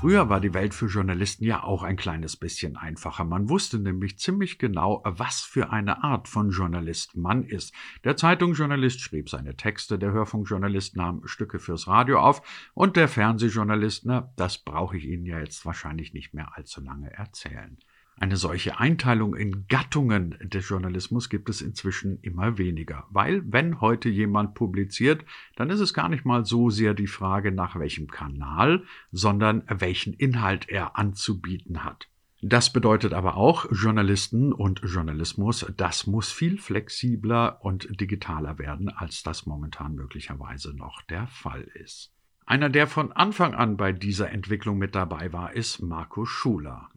Früher war die Welt für Journalisten ja auch ein kleines bisschen einfacher. Man wusste nämlich ziemlich genau, was für eine Art von Journalist man ist. Der Zeitungsjournalist schrieb seine Texte, der Hörfunkjournalist nahm Stücke fürs Radio auf und der Fernsehjournalist, na, das brauche ich Ihnen ja jetzt wahrscheinlich nicht mehr allzu lange erzählen. Eine solche Einteilung in Gattungen des Journalismus gibt es inzwischen immer weniger, weil wenn heute jemand publiziert, dann ist es gar nicht mal so sehr die Frage nach welchem Kanal, sondern welchen Inhalt er anzubieten hat. Das bedeutet aber auch, Journalisten und Journalismus, das muss viel flexibler und digitaler werden, als das momentan möglicherweise noch der Fall ist. Einer, der von Anfang an bei dieser Entwicklung mit dabei war, ist Marco Schuler.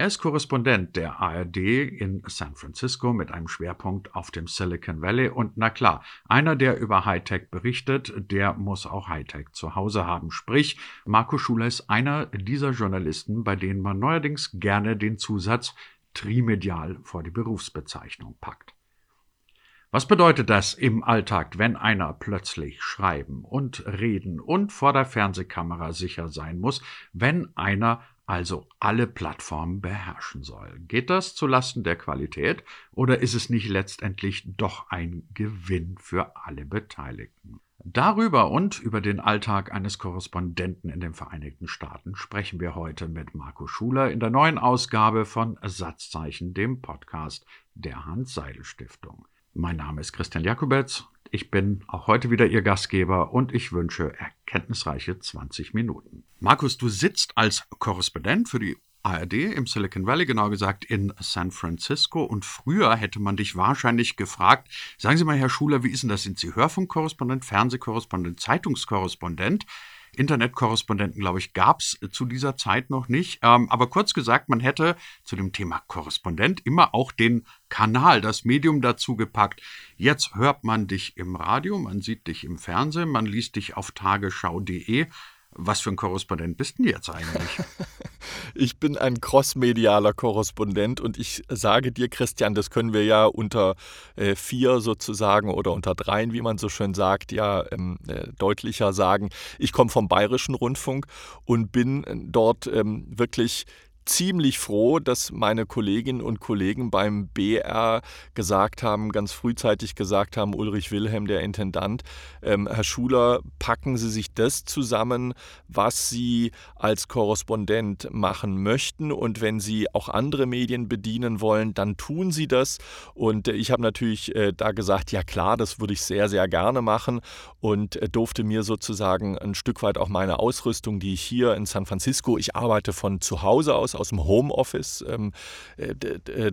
Er ist Korrespondent der ARD in San Francisco mit einem Schwerpunkt auf dem Silicon Valley und na klar, einer, der über Hightech berichtet, der muss auch Hightech zu Hause haben. Sprich, Marco Schuler ist einer dieser Journalisten, bei denen man neuerdings gerne den Zusatz trimedial vor die Berufsbezeichnung packt. Was bedeutet das im Alltag, wenn einer plötzlich schreiben und reden und vor der Fernsehkamera sicher sein muss, wenn einer also alle Plattformen beherrschen soll. Geht das zulasten der Qualität oder ist es nicht letztendlich doch ein Gewinn für alle Beteiligten? Darüber und über den Alltag eines Korrespondenten in den Vereinigten Staaten sprechen wir heute mit Marco Schuler in der neuen Ausgabe von Satzzeichen, dem Podcast der Hans-Seidel-Stiftung. Mein Name ist Christian Jakubetz ich bin auch heute wieder Ihr Gastgeber und ich wünsche erkenntnisreiche 20 Minuten. Markus, du sitzt als Korrespondent für die ARD im Silicon Valley, genau gesagt in San Francisco. Und früher hätte man dich wahrscheinlich gefragt, sagen Sie mal, Herr Schuler, wie ist denn das? Sind Sie Hörfunkkorrespondent, Fernsehkorrespondent, Zeitungskorrespondent? Internetkorrespondenten, glaube ich, gab es zu dieser Zeit noch nicht. Ähm, aber kurz gesagt, man hätte zu dem Thema Korrespondent immer auch den Kanal, das Medium dazu gepackt. Jetzt hört man dich im Radio, man sieht dich im Fernsehen, man liest dich auf tagesschau.de. Was für ein Korrespondent bist du jetzt eigentlich? ich bin ein crossmedialer Korrespondent und ich sage dir, Christian, das können wir ja unter äh, vier sozusagen oder unter dreien, wie man so schön sagt, ja ähm, äh, deutlicher sagen. Ich komme vom Bayerischen Rundfunk und bin dort ähm, wirklich ziemlich froh, dass meine Kolleginnen und Kollegen beim BR gesagt haben, ganz frühzeitig gesagt haben, Ulrich Wilhelm, der Intendant, ähm, Herr Schuler, packen Sie sich das zusammen, was Sie als Korrespondent machen möchten. Und wenn Sie auch andere Medien bedienen wollen, dann tun Sie das. Und äh, ich habe natürlich äh, da gesagt, ja klar, das würde ich sehr, sehr gerne machen und äh, durfte mir sozusagen ein Stück weit auch meine Ausrüstung, die ich hier in San Francisco, ich arbeite von zu Hause aus, aus dem Homeoffice, ähm, äh,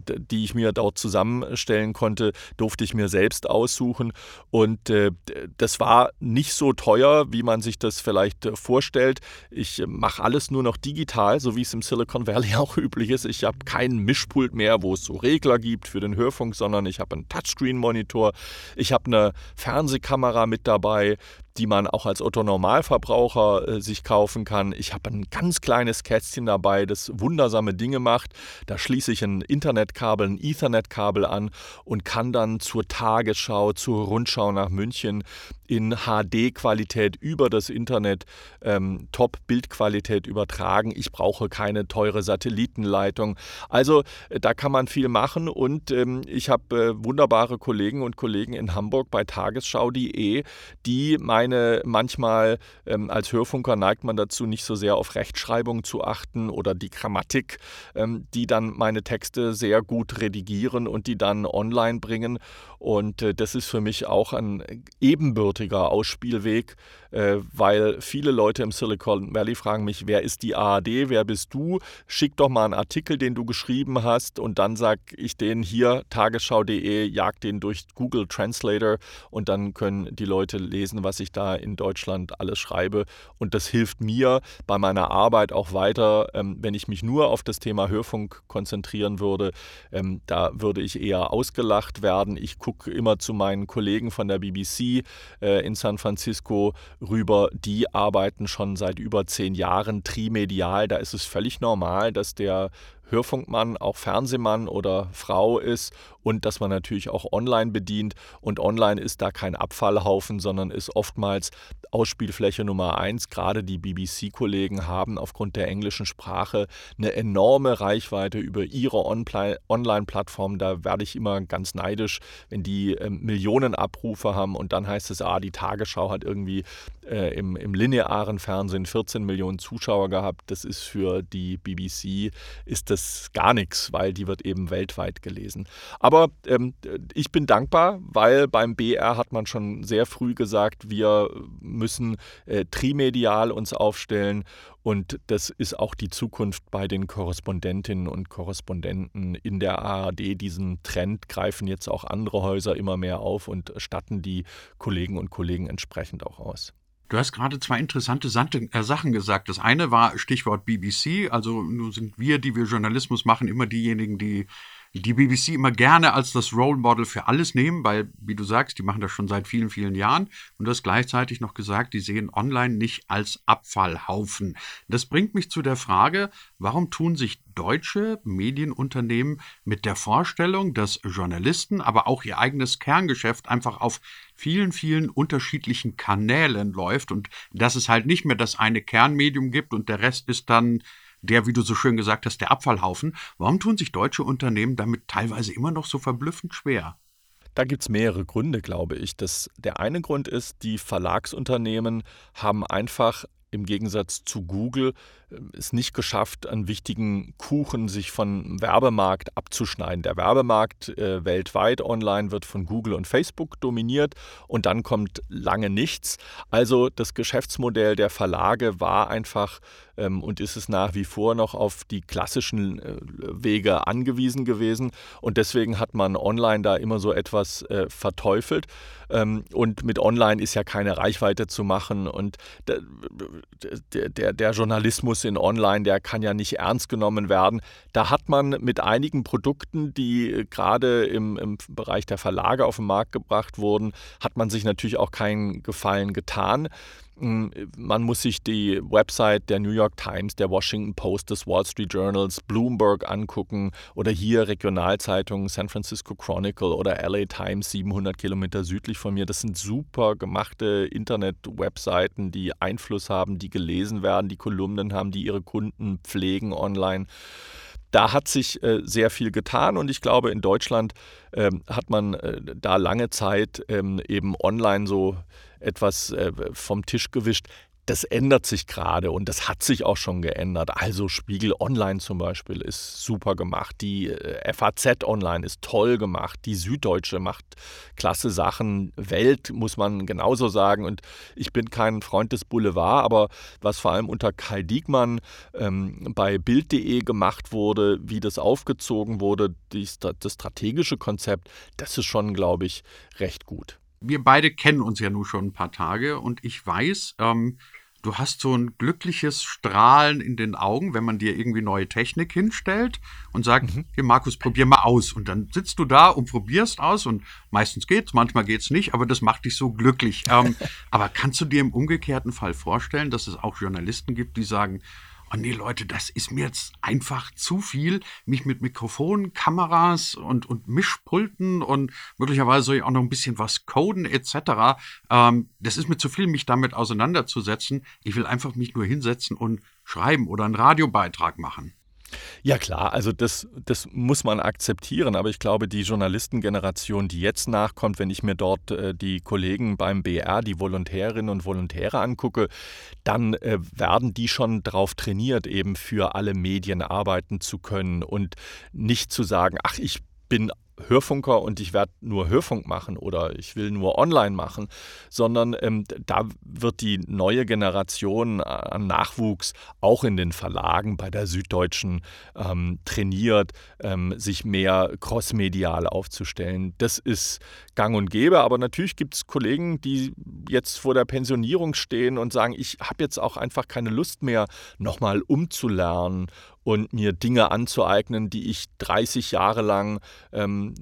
die ich mir dort zusammenstellen konnte, durfte ich mir selbst aussuchen. Und äh, das war nicht so teuer, wie man sich das vielleicht äh, vorstellt. Ich mache alles nur noch digital, so wie es im Silicon Valley auch üblich ist. Ich habe keinen Mischpult mehr, wo es so Regler gibt für den Hörfunk, sondern ich habe einen Touchscreen-Monitor. Ich habe eine Fernsehkamera mit dabei die man auch als Otto-Normalverbraucher äh, sich kaufen kann. Ich habe ein ganz kleines Kästchen dabei, das wundersame Dinge macht. Da schließe ich ein Internetkabel, ein Ethernet-Kabel an und kann dann zur Tagesschau, zur Rundschau nach München in HD-Qualität über das Internet ähm, Top-Bildqualität übertragen. Ich brauche keine teure Satellitenleitung. Also äh, da kann man viel machen und ähm, ich habe äh, wunderbare Kollegen und Kollegen in Hamburg bei tagesschau.de, die meine manchmal ähm, als Hörfunker neigt man dazu, nicht so sehr auf Rechtschreibung zu achten oder die Grammatik, ähm, die dann meine Texte sehr gut redigieren und die dann online bringen. Und äh, das ist für mich auch ein ebenbürtiger Ausspielweg, äh, weil viele Leute im Silicon Valley fragen mich, wer ist die ARD, wer bist du? Schick doch mal einen Artikel, den du geschrieben hast und dann sage ich denen hier tagesschau.de, jag den durch Google Translator und dann können die Leute lesen, was ich da in Deutschland alles schreibe. Und das hilft mir bei meiner Arbeit auch weiter, ähm, wenn ich mich nur auf das Thema Hörfunk konzentrieren würde. Ähm, da würde ich eher ausgelacht werden. Ich gucke immer zu meinen Kollegen von der BBC äh, in San Francisco rüber. Die arbeiten schon seit über zehn Jahren trimedial. Da ist es völlig normal, dass der Hörfunkmann auch Fernsehmann oder Frau ist und dass man natürlich auch online bedient. Und online ist da kein Abfallhaufen, sondern ist oftmals Ausspielfläche Nummer eins. Gerade die BBC-Kollegen haben aufgrund der englischen Sprache eine enorme Reichweite über ihre Online-Plattform. Da werde ich immer ganz neidisch, wenn die äh, Millionen Abrufe haben und dann heißt es, ah, die Tagesschau hat irgendwie äh, im, im linearen Fernsehen 14 Millionen Zuschauer gehabt. Das ist für die BBC ist das gar nichts, weil die wird eben weltweit gelesen. Aber ähm, ich bin dankbar, weil beim BR hat man schon sehr früh gesagt, wir müssen äh, trimedial uns aufstellen und das ist auch die Zukunft bei den Korrespondentinnen und Korrespondenten in der ARD. Diesen Trend greifen jetzt auch andere Häuser immer mehr auf und statten die Kollegen und Kollegen entsprechend auch aus. Du hast gerade zwei interessante äh, Sachen gesagt. Das eine war Stichwort BBC. Also nun sind wir, die wir Journalismus machen, immer diejenigen, die die BBC immer gerne als das Role Model für alles nehmen, weil, wie du sagst, die machen das schon seit vielen, vielen Jahren. Und du hast gleichzeitig noch gesagt, die sehen online nicht als Abfallhaufen. Das bringt mich zu der Frage, warum tun sich deutsche Medienunternehmen mit der Vorstellung, dass Journalisten, aber auch ihr eigenes Kerngeschäft einfach auf vielen, vielen unterschiedlichen Kanälen läuft und dass es halt nicht mehr das eine Kernmedium gibt und der Rest ist dann der, wie du so schön gesagt hast, der Abfallhaufen. Warum tun sich deutsche Unternehmen damit teilweise immer noch so verblüffend schwer? Da gibt es mehrere Gründe, glaube ich. Das, der eine Grund ist, die Verlagsunternehmen haben einfach im Gegensatz zu Google es nicht geschafft, einen wichtigen Kuchen sich vom Werbemarkt abzuschneiden. Der Werbemarkt äh, weltweit online wird von Google und Facebook dominiert und dann kommt lange nichts. Also das Geschäftsmodell der Verlage war einfach ähm, und ist es nach wie vor noch auf die klassischen äh, Wege angewiesen gewesen. Und deswegen hat man online da immer so etwas äh, verteufelt. Ähm, und mit online ist ja keine Reichweite zu machen. Und der, der, der Journalismus in online, der kann ja nicht ernst genommen werden. Da hat man mit einigen Produkten, die gerade im, im Bereich der Verlage auf den Markt gebracht wurden, hat man sich natürlich auch keinen Gefallen getan. Hm, man muss sich die Website der New York Times, der Washington Post, des Wall Street Journals, Bloomberg angucken oder hier Regionalzeitungen San Francisco Chronicle oder LA Times 700 Kilometer südlich von mir. Das sind super gemachte Internet-Webseiten, die Einfluss haben, die gelesen werden, die Kolumnen haben, die ihre Kunden pflegen online da hat sich äh, sehr viel getan und ich glaube, in Deutschland ähm, hat man äh, da lange Zeit ähm, eben online so etwas äh, vom Tisch gewischt. Das ändert sich gerade und das hat sich auch schon geändert. Also Spiegel Online zum Beispiel ist super gemacht. Die äh, FAZ Online ist toll gemacht. Die Süddeutsche macht klasse Sachen. Welt muss man genauso sagen. Und ich bin kein Freund des Boulevard, aber was vor allem unter Kai Diekmann ähm, bei Bild.de gemacht wurde, wie das aufgezogen wurde, dies, das strategische Konzept, das ist schon, glaube ich, recht gut wir beide kennen uns ja nun schon ein paar Tage und ich weiß, ähm, du hast so ein glückliches Strahlen in den Augen, wenn man dir irgendwie neue Technik hinstellt und sagt, mhm. hier Markus, probier mal aus. Und dann sitzt du da und probierst aus und meistens geht's, manchmal geht's nicht, aber das macht dich so glücklich. Ähm, aber kannst du dir im umgekehrten Fall vorstellen, dass es auch Journalisten gibt, die sagen, oh nee, Leute, das ist mir jetzt einfach zu viel, mich mit Mikrofonen, Kameras und, und Mischpulten und möglicherweise soll ich auch noch ein bisschen was coden etc. Ähm, das ist mir zu viel, mich damit auseinanderzusetzen. Ich will einfach mich nur hinsetzen und schreiben oder einen Radiobeitrag machen. Ja klar, also das, das muss man akzeptieren, aber ich glaube, die Journalistengeneration, die jetzt nachkommt, wenn ich mir dort äh, die Kollegen beim BR, die Volontärinnen und Volontäre angucke, dann äh, werden die schon darauf trainiert, eben für alle Medien arbeiten zu können und nicht zu sagen, ach, ich bin Hörfunker und ich werde nur Hörfunk machen oder ich will nur online machen, sondern ähm, da wird die neue Generation an Nachwuchs auch in den Verlagen bei der Süddeutschen ähm, trainiert, ähm, sich mehr crossmedial aufzustellen. Das ist gang und gäbe, aber natürlich gibt es Kollegen, die jetzt vor der Pensionierung stehen und sagen, ich habe jetzt auch einfach keine Lust mehr, nochmal umzulernen und mir Dinge anzueignen, die ich 30 Jahre lang ähm,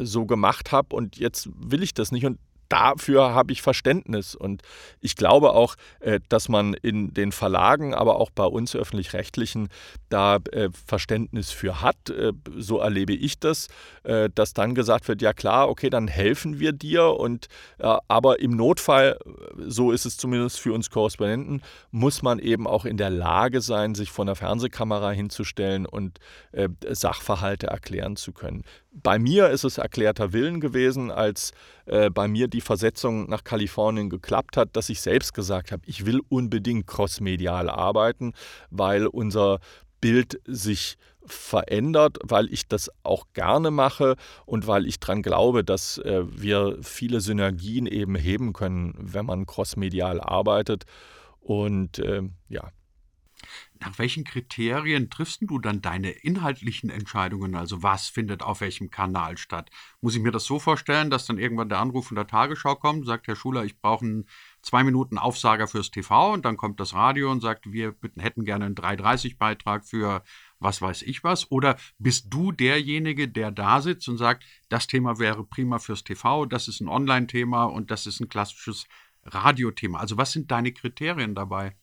so gemacht habe und jetzt will ich das nicht. Und dafür habe ich Verständnis. Und ich glaube auch, äh, dass man in den Verlagen, aber auch bei uns öffentlich-rechtlichen da äh, Verständnis für hat. Äh, so erlebe ich das, dass dann gesagt wird, ja klar, okay, dann helfen wir dir. Und aber im Notfall, so ist es zumindest für uns Korrespondenten, muss man eben auch in der Lage sein, sich vor einer Fernsehkamera hinzustellen und Sachverhalte erklären zu können. Bei mir ist es erklärter Willen gewesen, als äh, bei mir die Versetzung nach Kalifornien geklappt hat, dass ich selbst gesagt habe, ich will unbedingt crossmedial arbeiten, weil unser Bild sich verändert, weil ich das auch gerne mache und weil ich daran glaube, dass äh, wir viele Synergien eben heben können, wenn man crossmedial arbeitet. Und äh, ja, nach welchen Kriterien triffst du dann deine inhaltlichen Entscheidungen? Also was findet auf welchem Kanal statt? Muss ich mir das so vorstellen, dass dann irgendwann der Anruf von der Tagesschau kommt, sagt Herr Schuler, ich brauche einen zwei Minuten Aufsager fürs TV und dann kommt das Radio und sagt, wir hätten gerne einen 330-Beitrag für was weiß ich was? Oder bist du derjenige, der da sitzt und sagt, das Thema wäre prima fürs TV, das ist ein Online-Thema und das ist ein klassisches Radiothema? Also was sind deine Kriterien dabei?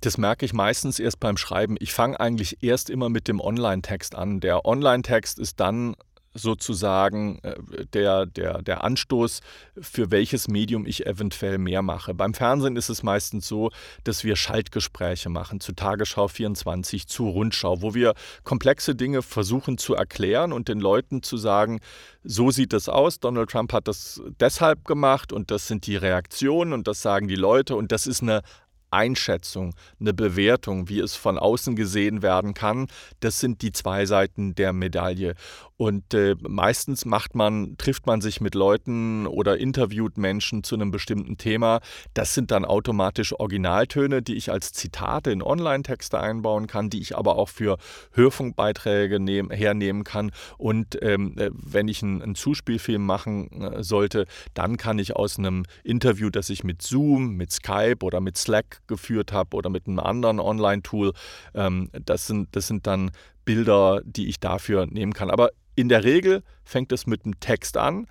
Das merke ich meistens erst beim Schreiben. Ich fange eigentlich erst immer mit dem Online-Text an. Der Online-Text ist dann sozusagen äh, der, der, der Anstoß, für welches Medium ich eventuell mehr mache. Beim Fernsehen ist es meistens so, dass wir Schaltgespräche machen zu Tagesschau 24, zu Rundschau, wo wir komplexe Dinge versuchen zu erklären und den Leuten zu sagen, so sieht es aus, Donald Trump hat das deshalb gemacht und das sind die Reaktionen und das sagen die Leute und das ist eine Einschätzung, eine Bewertung, wie es von außen gesehen werden kann. Das sind die zwei Seiten der Medaille. Und äh, meistens macht man, trifft man sich mit Leuten oder interviewt Menschen zu einem bestimmten Thema. Das sind dann automatisch Originaltöne, die ich als Zitate in Online-Texte einbauen kann, die ich aber auch für Hörfunkbeiträge nehm, hernehmen kann. Und ähm, äh, wenn ich einen, Zuspielfilm machen äh, sollte, dann kann ich aus einem Interview, das ich mit Zoom, mit Skype oder mit Slack geführt habe oder mit einem anderen Online-Tool, ähm, das, sind, das sind dann Bilder, die ich dafür nehmen kann. Aber in der Regel fängt es mit einem Text an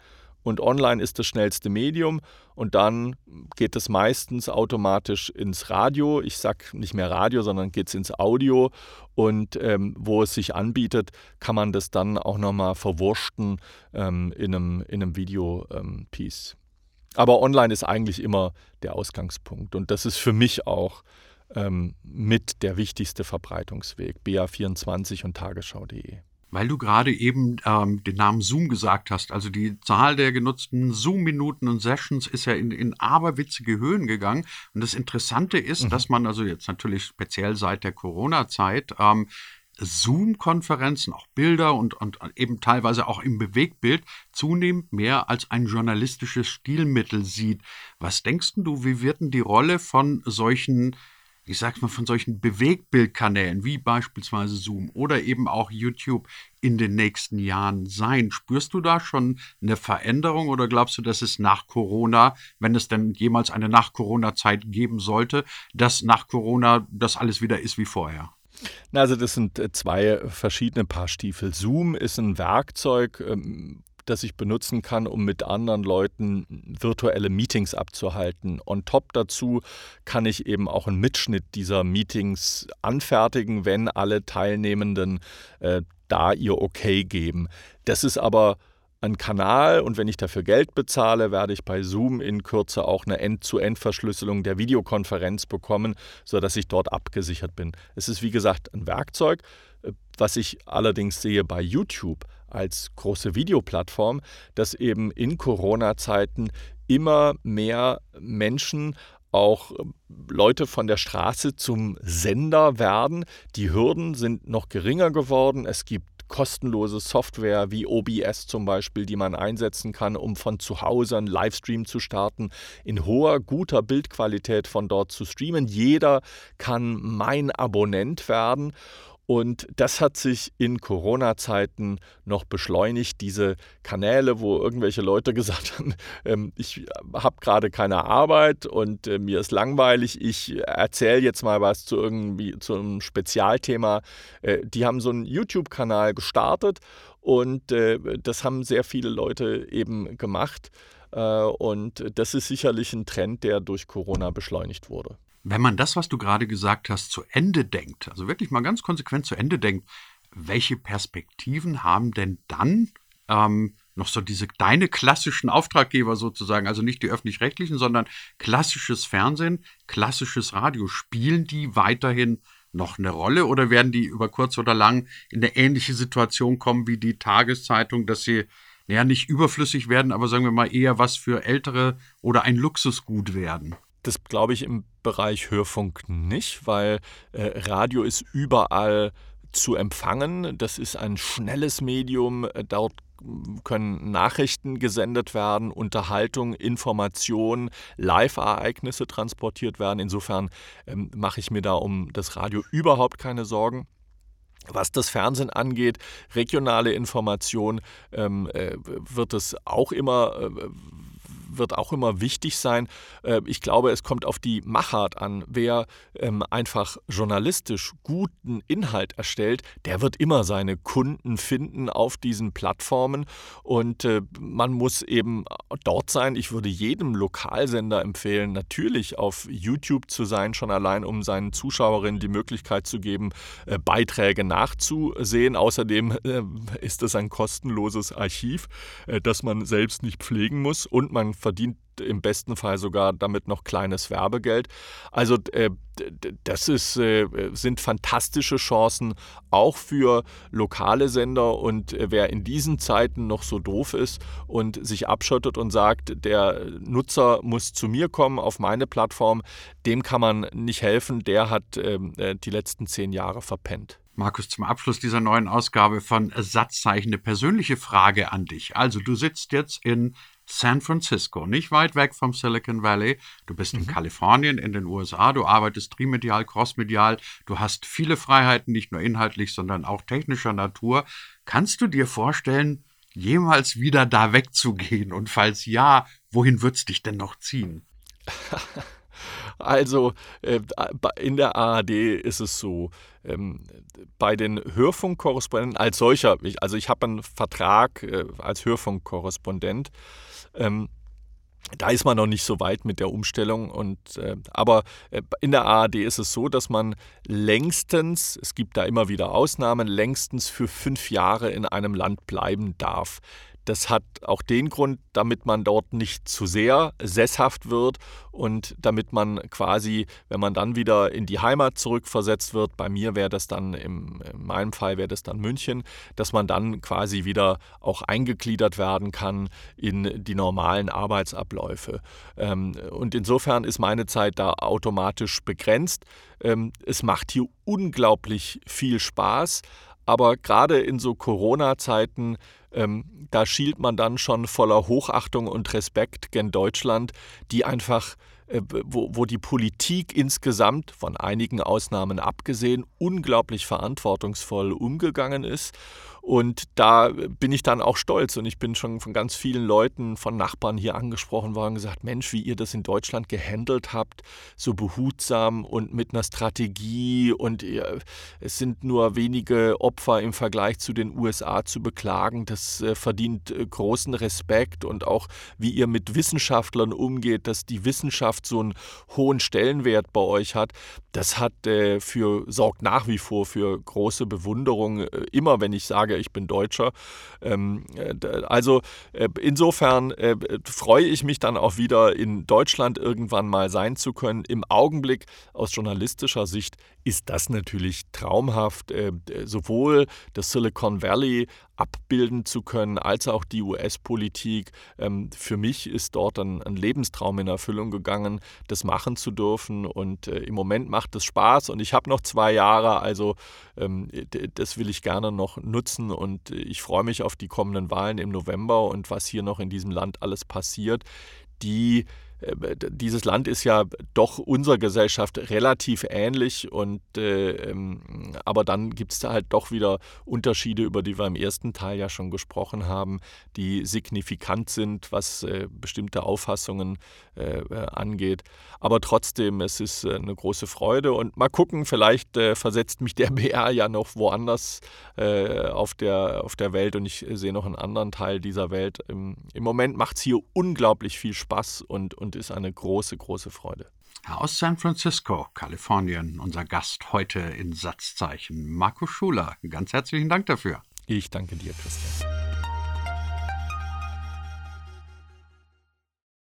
und online ist das schnellste Medium und dann geht es meistens automatisch ins Radio. Ich sage nicht mehr Radio, sondern geht es ins Audio und ähm, wo es sich anbietet, kann man das dann auch nochmal verwurschten ähm, in einem, in einem Video-Piece. Ähm, Aber online ist eigentlich immer der Ausgangspunkt und das ist für mich auch ähm, mit der wichtigste Verbreitungsweg, BA24 und tagesschau.de. Weil du gerade eben ähm, den Namen Zoom gesagt hast, also die Zahl der genutzten Zoom-Minuten und Sessions ist ja in, in aberwitzige Höhen gegangen. Und das Interessante ist, mhm. dass man also jetzt natürlich speziell seit der Corona-Zeit ähm, Zoom-Konferenzen, auch Bilder und, und eben teilweise auch im Bewegtbild zunehmend mehr als ein journalistisches Stilmittel sieht. Was denkst du, wie wird denn die Rolle von solchen ich sag's mal, von solchen Bewegtbildkanälen wie beispielsweise Zoom oder eben auch YouTube in den nächsten Jahren sein? Spürst du da schon eine Veränderung oder glaubst du, dass es nach Corona, wenn es denn jemals eine Nach-Corona-Zeit geben sollte, dass nach Corona das alles wieder ist wie vorher? Also das sind äh, zwei verschiedene Paar Stiefel. Zoom ist ein Werkzeug, ähm, das ich benutzen kann, um mit anderen Leuten virtuelle Meetings abzuhalten. On top dazu kann ich eben auch einen Mitschnitt dieser Meetings anfertigen, wenn alle Teilnehmenden äh, da ihr Okay geben. Das ist aber ein Kanal und wenn ich dafür Geld bezahle, werde ich bei Zoom in Kürze auch eine End-zu-End-Verschlüsselung der Videokonferenz bekommen, sodass ich dort abgesichert bin. Es ist wie gesagt ein Werkzeug, äh, was ich allerdings sehe bei YouTube als große Videoplattform, dass eben in Corona-Zeiten immer mehr Menschen auch ähm, Leute von der Straße zum Sender werden. Die Hürden sind noch geringer geworden. Es gibt kostenlose Software wie OBS zum Beispiel, die man einsetzen kann, um von zu Hause einen Livestream zu starten, in hoher, guter Bildqualität von dort zu streamen. Jeder kann mein Abonnent werden und das hat sich in Corona-Zeiten noch beschleunigt. Diese Kanäle, wo irgendwelche Leute gesagt haben, ähm, ich habe gerade keine Arbeit und äh, mir ist langweilig, ich erzähle jetzt mal was zu irgendwie zu einem Spezialthema. Äh, die haben so einen YouTube-Kanal gestartet und äh, das haben sehr viele Leute eben gemacht und das ist sicherlich ein Trend, der durch Corona beschleunigt wurde. Wenn man das, was du gerade gesagt hast, zu Ende denkt, also wirklich mal ganz konsequent zu Ende denkt, welche Perspektiven haben denn dann ähm, noch so diese deine klassischen Auftraggeber sozusagen, also nicht die öffentlich-rechtlichen, sondern klassisches Fernsehen, klassisches Radio, spielen die weiterhin noch eine Rolle oder werden die über kurz oder lang in eine ähnliche Situation kommen wie die Tageszeitung, dass sie naja, nicht überflüssig werden, aber sagen wir mal eher was für Ältere oder ein Luxusgut werden? Das glaube ich im Bereich Hörfunk nicht, weil äh, Radio ist überall zu empfangen. Das ist ein schnelles Medium. Dort können Nachrichten gesendet werden, Unterhaltung, Information, Live-Ereignisse transportiert werden. Insofern ähm, mache ich mir da um das Radio überhaupt keine Sorgen. Was das Fernsehen angeht, regionale Information ähm, äh, wird es auch immer äh, wird auch immer wichtig sein. Äh, ich glaube, es kommt auf die Machart an. Wer ähm, einfach journalistisch guten Inhalt erstellt, der wird immer seine Kunden finden auf diesen Plattformen und äh, man muss eben dort sein. Ich würde jedem Lokalsender empfehlen, natürlich auf YouTube zu sein, schon allein um seinen Zuschauerinnen die Möglichkeit zu geben, äh, Beiträge nachzusehen. Außerdem ist es ein kostenloses Archiv, das man selbst nicht pflegen muss und man verdient im besten Fall sogar damit noch kleines Werbegeld. Also äh, das ist, äh, sind fantastische Chancen auch für lokale Sender und äh, wer in diesen Zeiten noch so doof ist und sich abschottet und sagt, der Nutzer muss zu mir kommen auf meine Plattform, dem kann man nicht helfen, der hat ähm, äh, die letzten zehn Jahre verpennt. Markus, zum Abschluss dieser neuen Ausgabe von Satzzeichen eine persönliche Frage an dich. Also du sitzt jetzt in San Francisco, nicht weit weg vom Silicon Valley. Du bist mhm. in Kalifornien, in den USA, du arbeitest trimedial, crossmedial, du hast viele Freiheiten, nicht nur inhaltlich, sondern auch technischer Natur. Kannst du dir vorstellen, jemals wieder da wegzugehen? Und falls ja, wohin wird's dich denn noch ziehen? Also äh, in der ARD ist es so, ähm, bei den Hörfunkkorrespondenten als solcher, also ich habe einen Vertrag äh, als Hörfunkkorrespondent ähm, da ist man noch nicht so weit mit der Umstellung. Und, äh, aber äh, in der ARD ist es so, dass man längstens, es gibt da immer wieder Ausnahmen, längstens für fünf Jahre in einem Land bleiben darf. Das hat auch den Grund, damit man dort nicht zu sehr sesshaft wird und damit man quasi, wenn man dann wieder in die Heimat zurückversetzt wird, bei mir wäre das dann, im, in meinem Fall wäre das dann München, dass man dann quasi wieder auch eingegliedert werden kann in die normalen Arbeitsabläufe. Ähm, und insofern ist meine Zeit da automatisch begrenzt. Ähm, es macht hier unglaublich viel Spaß, aber gerade in so Corona-Zeiten, ähm, da schielt man dann schon voller Hochachtung und Respekt gen Deutschland, die einfach äh, wo, wo die Politik insgesamt, von einigen Ausnahmen abgesehen, unglaublich verantwortungsvoll umgegangen ist. Und da bin ich dann auch stolz und ich bin schon von ganz vielen Leuten, von Nachbarn hier angesprochen worden, gesagt, Mensch, wie ihr das in Deutschland gehandelt habt, so behutsam und mit einer Strategie und es sind nur wenige Opfer im Vergleich zu den USA zu beklagen. Das äh, verdient äh, großen Respekt und auch wie ihr mit Wissenschaftlern umgeht, dass die Wissenschaft so einen hohen Stellenwert bei euch hat, das hat äh, für sorgt nach wie vor für große Bewunderung. Immer wenn ich sage, ich bin Deutscher. Ähm, äh, also äh, insofern äh, freue ich mich dann auch wieder in Deutschland irgendwann mal sein zu können. Im Augenblick aus journalistischer Sicht ist das natürlich traumhaft, sowohl das Silicon Valley abbilden zu können, als auch die US-Politik. Ähm, für mich ist dort ein, Lebenstraum in Erfüllung gegangen, das machen zu dürfen. Und im Moment macht es Spaß und ich habe noch zwei Jahre, also ähm, das will ich gerne noch nutzen und ich freue mich auf die kommenden Wahlen im November und was hier noch in diesem Land alles passiert. Die äh, dieses Land ist ja doch unserer Gesellschaft relativ ähnlich und äh, ähm, aber dann gibt es da halt doch wieder Unterschiede, über die wir im ersten Teil ja schon gesprochen haben, die signifikant sind, was äh, bestimmte Auffassungen äh, äh angeht. Aber trotzdem, es ist äh, eine große Freude und mal gucken, vielleicht versetzt mich der BR ja noch woanders auf, der, auf der Welt und ich sehe noch einen anderen Teil dieser Welt. Im, im Moment macht es hier unglaublich viel Spaß und, und ist eine große, große Freude. Aus San Francisco, Kalifornien, unser Gast heute in Satzzeichen, Marco Schuler. Ganz herzlichen Dank dafür. Ich danke dir, Christian.